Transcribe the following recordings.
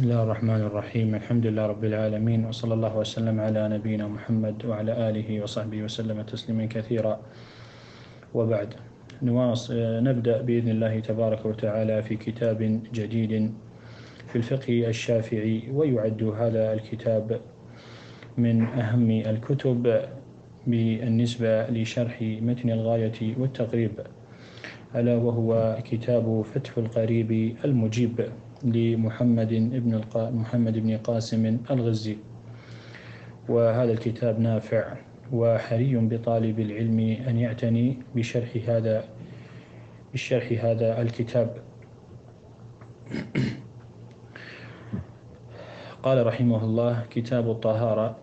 بسم الله الرحمن الرحيم الحمد لله رب العالمين وصلى الله وسلم على نبينا محمد وعلى آله وصحبه وسلم تسليما كثيرا وبعد نبدأ بإذن الله تبارك وتعالى في كتاب جديد في الفقه الشافعي ويعد هذا الكتاب من أهم الكتب بالنسبة لشرح متن الغاية والتقريب ألا وهو كتاب فتح القريب المجيب لمحمد بن محمد بن قاسم الغزي. وهذا الكتاب نافع وحري بطالب العلم أن يعتني بشرح هذا بشرح هذا الكتاب. قال رحمه الله كتاب الطهارة.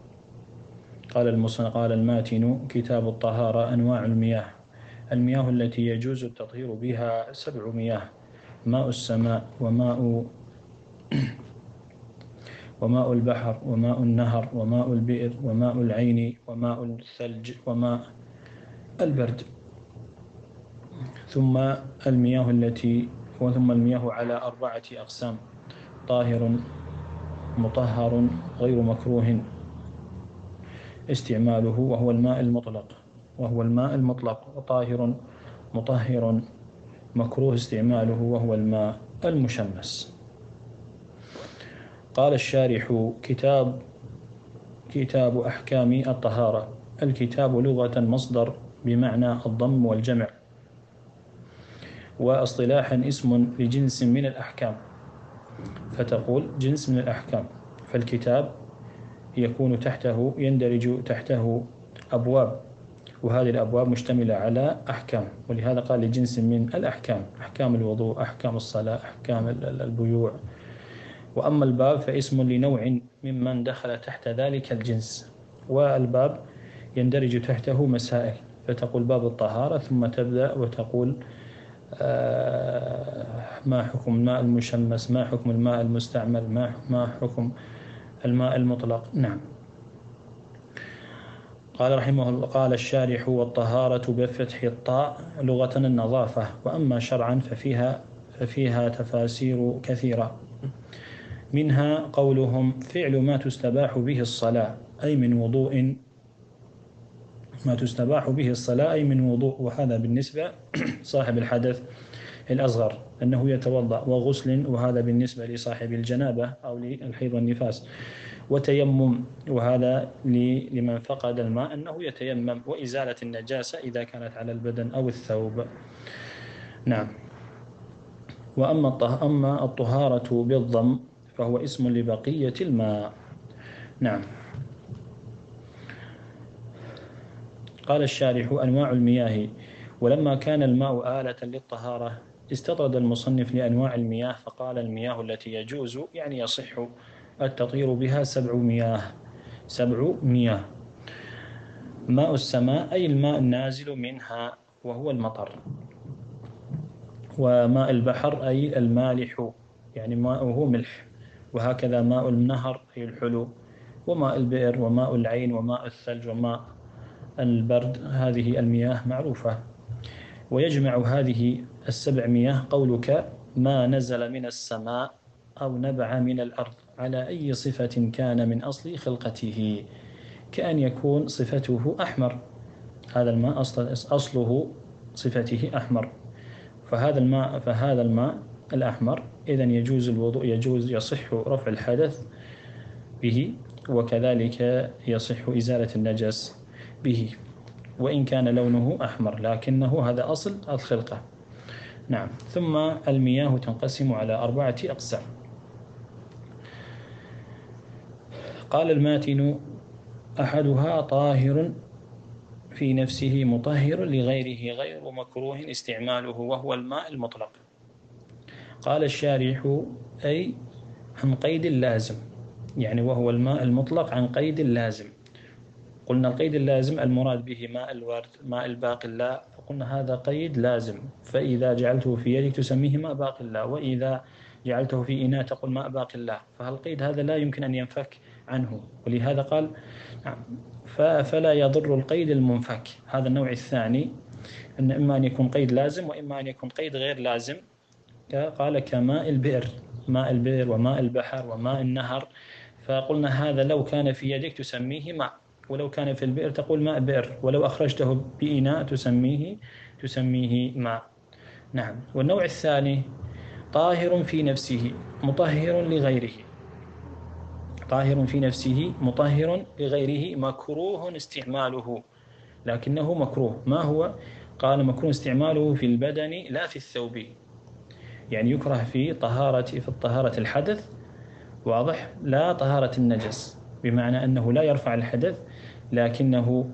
قال قال الماتن كتاب الطهارة أنواع المياه. المياه التي يجوز التطهير بها سبع مياه. ماء السماء وماء وماء البحر وماء النهر وماء البئر وماء العين وماء الثلج وماء البرد. ثم المياه التي وثم المياه على أربعة أقسام طاهر مطهر غير مكروه. استعماله وهو الماء المطلق وهو الماء المطلق وطاهر مطهر مكروه استعماله وهو الماء المشمس. قال الشارح كتاب كتاب أحكام الطهارة. الكتاب لغة مصدر بمعنى الضم والجمع واصطلاحا اسم لجنس من الأحكام. فتقول جنس من الأحكام. فالكتاب يكون تحته يندرج تحته أبواب. وهذه الأبواب مشتملة على أحكام ولهذا قال لجنس من الأحكام أحكام الوضوء أحكام الصلاة أحكام البيوع. وأما الباب فاسم لنوع ممن دخل تحت ذلك الجنس. والباب يندرج تحته مسائل فتقول باب الطهارة ثم تبدأ وتقول آه، ما حكم الماء المشمس ما حكم الماء المستعمل ما حكم الماء المطلق. نعم. قال رحمه الله قال الشارح والطهارة بفتح الطاء لغة النظافة وأما شرعا ففيها ففيها تفاسير كثيرة. منها قولهم فعل ما تستباح به الصلاة أي من وضوء ما تستباح به الصلاة أي من وضوء. وهذا بالنسبة صاحب الحدث الأصغر أنه يتوضأ وغسل وهذا بالنسبة لصاحب الجنابة أو للحيض والنفاس وتيمم وهذا لمن فقد الماء أنه يتيمم وإزالة النجاسة إذا كانت على البدن أو الثوب. نعم. وأما أما الطهارة بالضم فهو اسم لبقية الماء. نعم. قال الشارح أنواع المياه. ولما كان الماء آلة للطهارة استطرد المصنف لأنواع المياه فقال المياه التي يجوز يعني يصح. التطهير بها سبع مياه سبع مياه ماء السماء أي الماء النازل منها وهو المطر. وماء البحر أي المالح يعني ماؤه ملح. وهكذا ماء النهر أي الحلو. وماء البئر وماء العين وماء الثلج وماء البرد. هذه المياه معروفة. ويجمع هذه السبع مياه قولك ما نزل من السماء أو نبع من الأرض. على أي صفة كان من أصل خلقته كأن يكون صفته أحمر. هذا الماء أصله صفته أحمر. فهذا الماء فهذا الماء الأحمر إذا يجوز الوضوء يجوز يصح رفع الحدث به وكذلك يصح إزالة النجس به وإن كان لونه أحمر لكنه هذا أصل الخلقة. نعم. ثم المياه تنقسم على أربعة أقسام. قال الماتن أحدها طاهر في نفسه مطهر لغيره غير مكروه استعماله وهو الماء المطلق. قال الشارح أي عن قيد اللازم يعني وهو الماء المطلق عن قيد اللازم. قلنا القيد اللازم المراد به ماء الورد ماء الباقلاء قلنا هذا قيد لازم. فإذا جعلته في يدك تسميه ماء باقلاء وإذا جعلته في إناء تقول ماء باقلاء فالقيد هذا لا يمكن أن ينفك؟ عنه. ولهذا قال نعم، فلا يضر القيد المنفك. هذا النوع الثاني أن إما أن يكون قيد لازم وإما أن يكون قيد غير لازم. قال كماء البئر ماء البئر وماء البحر وماء النهر. فقلنا هذا لو كان في يدك تسميه ماء ولو كان في البئر تقول ماء بئر ولو أخرجته بإناء تسميه تسميه ماء. نعم. والنوع الثاني طاهر في نفسه مطهر لغيره. طاهر في نفسه مطهر لغيره مكروه استعماله. لكنه مكروه. ما هو؟ قال مكروه استعماله في البدن لا في الثوب. يعني يكره في طهارة في الطهارة الحدث. واضح؟ لا طهارة النجس. بمعنى أنه لا يرفع الحدث لكنه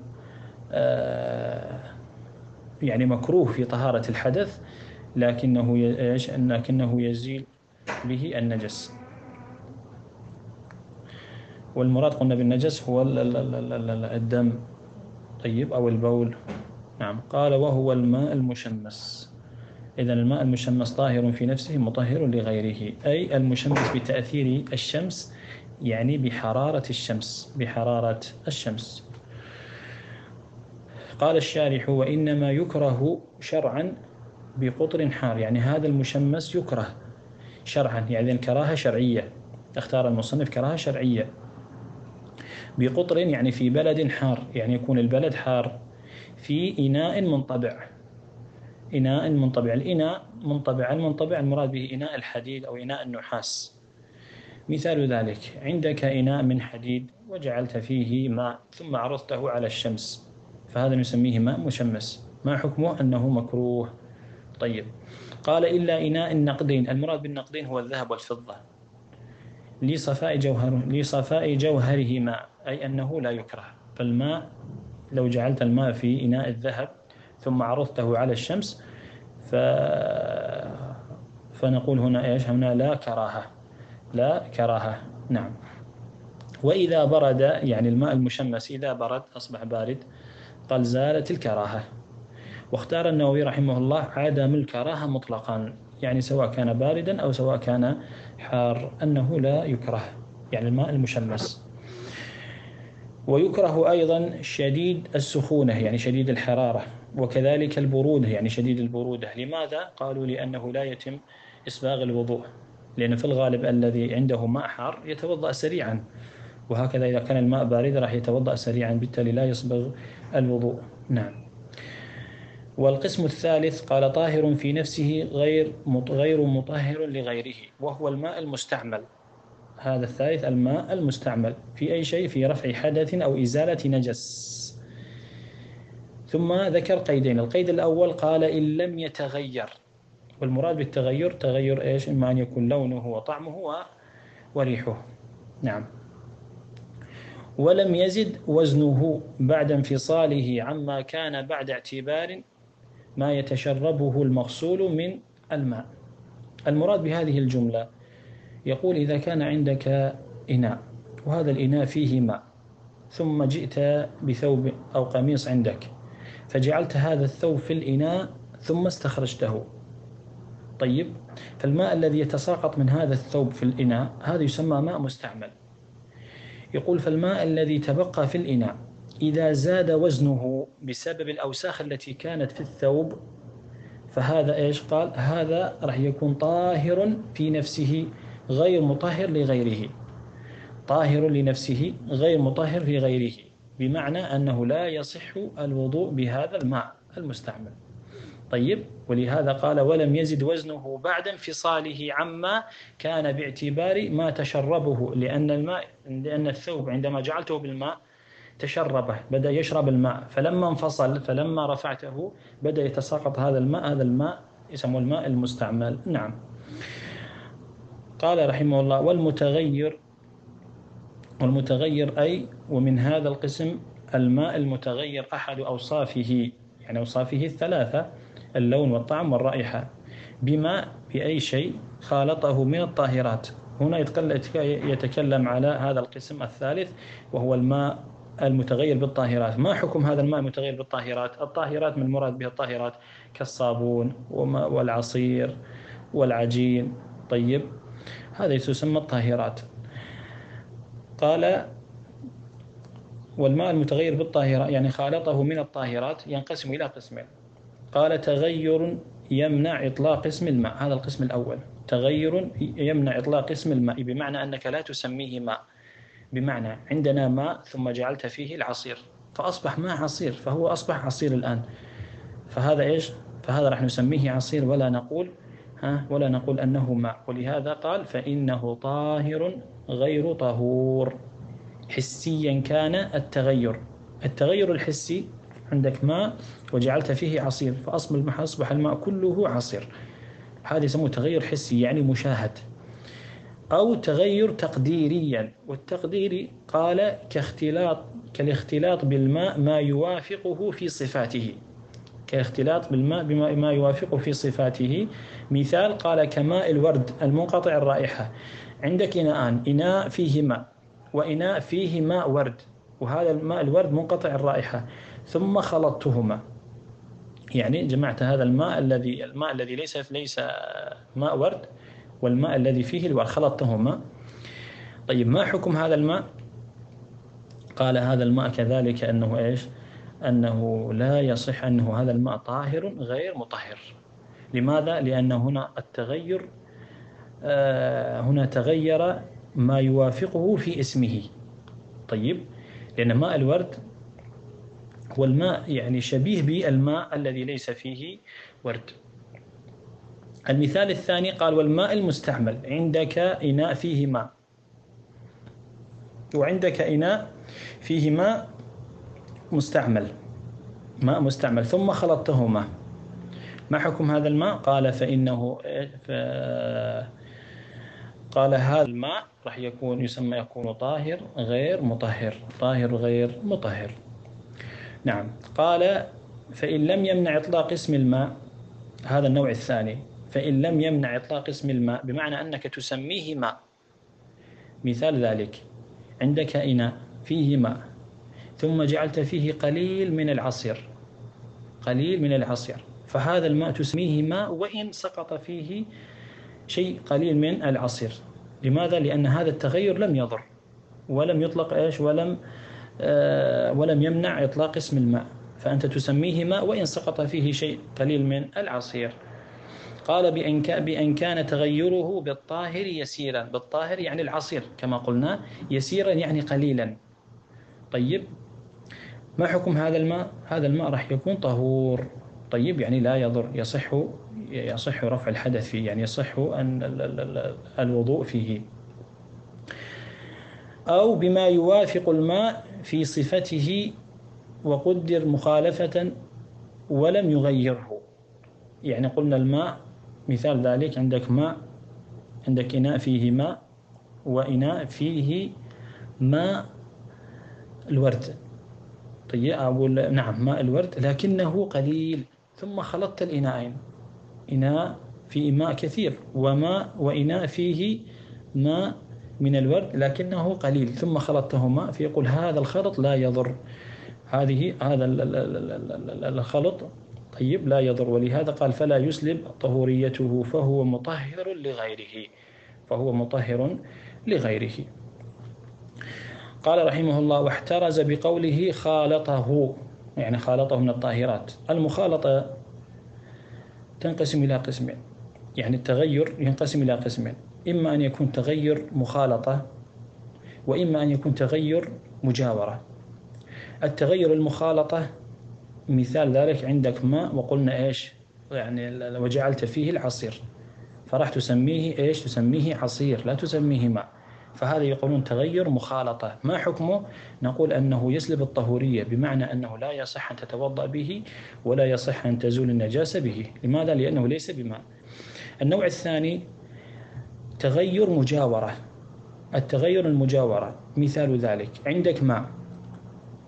آه، يعني مكروه في طهارة الحدث لكنه لكنه يزيل به النجس. والمراد قلنا بالنجس هو الدم. طيب أو البول. نعم. قال وهو الماء المشمس. إذا الماء المشمس طاهر في نفسه مطهر لغيره. أي المشمس بتأثير الشمس يعني بحرارة الشمس. بحرارة الشمس. قال الشارح وإنما يكره شرعا بقطر حار. يعني هذا المشمس يكره شرعا. يعني الكراهة شرعية. اختار المصنف كراهة شرعية. بقطر يعني في بلد حار يعني يكون البلد حار في إناء منطبع. إناء منطبع الإناء منطبع المنطبع المراد به إناء الحديد أو إناء النحاس. مثال ذلك عندك إناء من حديد وجعلت فيه ماء ثم عرضته على الشمس فهذا نسميه ماء مشمس. ما حكمه؟ أنه مكروه. طيب. قال إلا إناء النقدين المراد بالنقدين هو الذهب والفضة. لصفاء جوهر لصفاء جوهرهما أي أنه لا يكره. فالماء لو جعلت الماء في إناء الذهب ثم عرضته على الشمس ف... فنقول هنا إيش؟ هنا لا كراهة. لا كراهة. نعم. وإذا برد يعني الماء المشمس إذا برد أصبح بارد قال زالت الكراهة. واختار النووي رحمه الله عدم الكراهة مطلقا. يعني سواء كان باردا أو سواء كان حار أنه لا يكره يعني الماء المشمس. ويكره أيضا شديد السخونة يعني شديد الحرارة وكذلك البرودة يعني شديد البرودة. لماذا؟ قالوا لأنه لا يتم إسباغ الوضوء لأن في الغالب الذي عنده ماء حار يتوضأ سريعا وهكذا إذا كان الماء بارد راح يتوضأ سريعا بالتالي لا يصبغ الوضوء. نعم. والقسم الثالث قال طاهر في نفسه غير غير مطهر لغيره وهو الماء المستعمل. هذا الثالث الماء المستعمل في أي شيء؟ في رفع حدث أو إزالة نجس. ثم ذكر قيدين. القيد الأول قال إن لم يتغير. والمراد بالتغير تغير إيش؟ إما أن يكون لونه وطعمه وريحه. نعم. ولم يزد وزنه بعد انفصاله عما كان بعد اعتبار ما يتشربه المغسول من الماء. المراد بهذه الجملة يقول إذا كان عندك إناء وهذا الإناء فيه ماء ثم جئت بثوب أو قميص عندك فجعلت هذا الثوب في الإناء ثم استخرجته. طيب فالماء الذي يتساقط من هذا الثوب في الإناء هذا يسمى ماء مستعمل. يقول فالماء الذي تبقى في الإناء إذا زاد وزنه بسبب الأوساخ التي كانت في الثوب فهذا إيش؟ قال هذا راح يكون طاهر في نفسه غير مطهر لغيره. طاهر لنفسه غير مطهر في غيره بمعنى أنه لا يصح الوضوء بهذا الماء المستعمل. طيب ولهذا قال ولم يزد وزنه بعد انفصاله عما كان باعتبار ما تشربه لأن الماء لأن الثوب عندما جعلته بالماء تشربه بدأ يشرب الماء. فلما انفصل فلما رفعته بدأ يتساقط هذا الماء. هذا الماء يسمى الماء المستعمل. نعم. قال رحمه الله والمتغير والمتغير أي ومن هذا القسم الماء المتغير أحد أوصافه يعني أوصافه الثلاثة اللون والطعم والرائحة. بما بأي شيء خالطه من الطاهرات. هنا يتكلم على هذا القسم الثالث وهو الماء المتغير بالطاهرات. ما حكم هذا الماء المتغير بالطاهرات؟ الطاهرات من المراد به الطاهرات كالصابون والعصير والعجين. طيب هذه تسمى الطاهرات. قال والماء المتغير بالطاهرات يعني خالطه من الطاهرات ينقسم إلى قسمين. قال تغير يمنع إطلاق اسم الماء. هذا القسم الأول. تغير يمنع إطلاق اسم الماء بمعنى أنك لا تسميه ماء. بمعنى عندنا ماء ثم جعلت فيه العصير فأصبح ماء عصير فهو أصبح عصير الآن. فهذا إيش؟ فهذا راح نسميه عصير ولا نقول ها ولا نقول أنه ماء. ولهذا قال فإنه طاهر غير طهور. حسيا كان التغير. التغير الحسي عندك ماء وجعلت فيه عصير فأصبح أصبح الماء كله عصير. هذا يسموه تغير حسي يعني مشاهد. أو تغير تقديريا. والتقديري قال كاختلاط كالاختلاط بالماء ما يوافقه في صفاته. كاختلاط بالماء بما ما يوافقه في صفاته. مثال قال كماء الورد المنقطع الرائحة. عندك إناءان. إناء فيه ماء. وإناء فيه ماء ورد. وهذا الماء الورد منقطع الرائحة. ثم خلطتهما. يعني جمعت هذا الماء الذي الماء الذي ليس ليس ماء ورد. والماء الذي فيه الورد خلطتهما طيب ما حكم هذا الماء؟ قال هذا الماء كذلك أنه إيش؟ أنه لا يصح أنه هذا الماء طاهر غير مطهر. لماذا؟ لأن هنا التغير آه، هنا تغير ما يوافقه في اسمه. طيب لأن ماء الورد هو الماء يعني شبيه بالماء الذي ليس فيه ورد. المثال الثاني قال والماء المستعمل عندك إناء فيه ماء وعندك إناء فيه ماء مستعمل ماء مستعمل. ثم خلطتهما. ما حكم هذا الماء؟ قال فإنه ف... قال هذا الماء راح يكون يسمى يكون طاهر غير مطهر. طاهر غير مطهر. نعم. قال فإن لم يمنع إطلاق اسم الماء هذا النوع الثاني. فإن لم يمنع إطلاق اسم الماء بمعنى أنك تسميه ماء. مثال ذلك عندك إناء فيه ماء ثم جعلت فيه قليل من العصير قليل من العصير فهذا الماء تسميه ماء وإن سقط فيه شيء قليل من العصير. لماذا؟ لأن هذا التغير لم يضر ولم يطلق إيش؟ ولم آه ولم يمنع إطلاق اسم الماء. فأنت تسميه ماء وإن سقط فيه شيء قليل من العصير. قال بأن بأن كان تغيره بالطاهر يسيرا. بالطاهر يعني العصير كما قلنا يسيرا يعني قليلا. طيب ما حكم هذا الماء؟ هذا الماء راح يكون طهور. طيب يعني لا يضر يصح يصح رفع الحدث فيه يعني يصح أن الوضوء فيه. أو بما يوافق الماء في صفته وقدر مخالفة ولم يغيره. يعني قلنا الماء مثال ذلك عندك ماء عندك إناء فيه ماء وإناء فيه ماء الورد طيب أقول نعم ماء الورد لكنه قليل ثم خلطت الإناءين إناء فيه ماء كثير وماء وإناء فيه ماء من الورد لكنه قليل ثم خلطتهما فيقول هذا الخلط لا يضر هذه هذا الخلط طيب لا يضر. ولهذا قال فلا يسلب طهوريته فهو مطهر لغيره فهو مطهر لغيره. قال رحمه الله واحترز بقوله خالطه يعني خالطه من الطاهرات. المخالطة تنقسم إلى قسمين يعني التغير ينقسم إلى قسمين إما أن يكون تغير مخالطة وإما أن يكون تغير مجاورة. التغير المخالطة مثال ذلك عندك ماء وقلنا إيش؟ يعني وجعلت فيه العصير. فراح تسميه إيش؟ تسميه عصير لا تسميه ماء. فهذا يقولون تغير مخالطة. ما حكمه؟ نقول أنه يسلب الطهورية بمعنى أنه لا يصح أن تتوضأ به ولا يصح أن تزول النجاسة به. لماذا؟ لأنه ليس بماء. النوع الثاني تغير مجاورة. التغير المجاورة مثال ذلك. عندك ماء.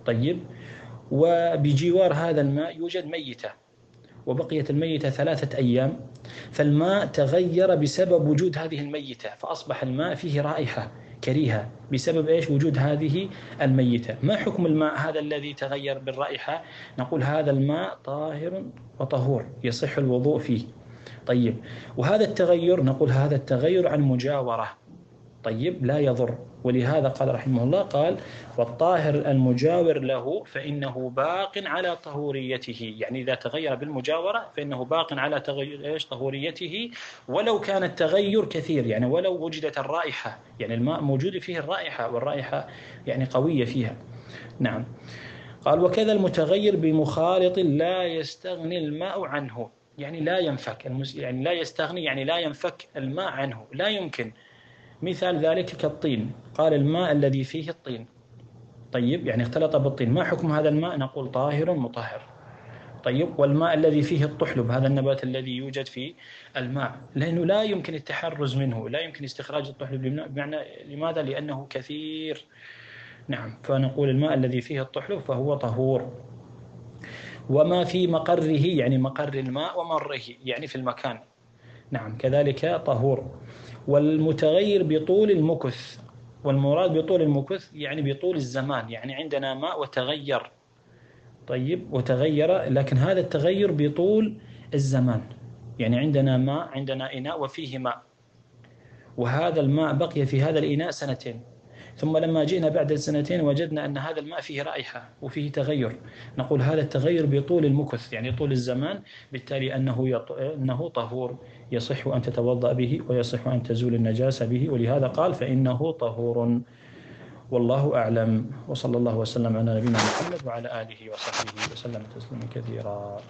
طيب. وبجوار هذا الماء يوجد ميتة وبقيت الميتة ثلاثة أيام فالماء تغير بسبب وجود هذه الميتة فأصبح الماء فيه رائحة كريهة بسبب إيش؟ وجود هذه الميتة. ما حكم الماء هذا الذي تغير بالرائحة؟ نقول هذا الماء طاهر وطهور يصح الوضوء فيه. طيب وهذا التغير نقول هذا التغير عن مجاورة. طيب لا يضر. ولهذا قال رحمه الله قال والطاهر المجاور له فإنه باق على طهوريته. يعني إذا تغير بالمجاورة فإنه باق على تغير طهوريته. ولو كان التغير كثير يعني ولو وجدت الرائحة يعني الماء موجود فيه الرائحة والرائحة يعني قوية فيها. نعم. قال وكذا المتغير بمخالط لا يستغني الماء عنه. يعني لا ينفك يعني لا يستغني يعني لا ينفك الماء عنه. لا يمكن. مثال ذلك كالطين. قال الماء الذي فيه الطين. طيب يعني اختلط بالطين. ما حكم هذا الماء؟ نقول طاهر مطهر طيب والماء الذي فيه الطحلب هذا النبات الذي يوجد في الماء. لأنه لا يمكن التحرز منه لا يمكن استخراج الطحلب بمعنى لماذا؟ لأنه كثير. نعم فنقول الماء الذي فيه الطحلب فهو طهور. وما في مقره يعني مقر الماء ومره يعني في المكان. نعم كذلك طهور. والمتغير بطول المكث. والمراد بطول المكث يعني بطول الزمان يعني عندنا ماء وتغير. طيب وتغير لكن هذا التغير بطول الزمان. يعني عندنا ماء عندنا إناء وفيه ماء. وهذا الماء بقي في هذا الإناء سنتين. ثم لما جئنا بعد السنتين وجدنا أن هذا الماء فيه رائحة وفيه تغير. نقول هذا التغير بطول المكث يعني طول الزمان بالتالي أنه, يط... أنه طهور. يصح أن تتوضأ به ويصح أن تزول النجاسة به ولهذا قال فإنه طهور. والله أعلم. وصلى الله وسلم على نبينا محمد وعلى آله وصحبه وسلم تسليما كثيرا.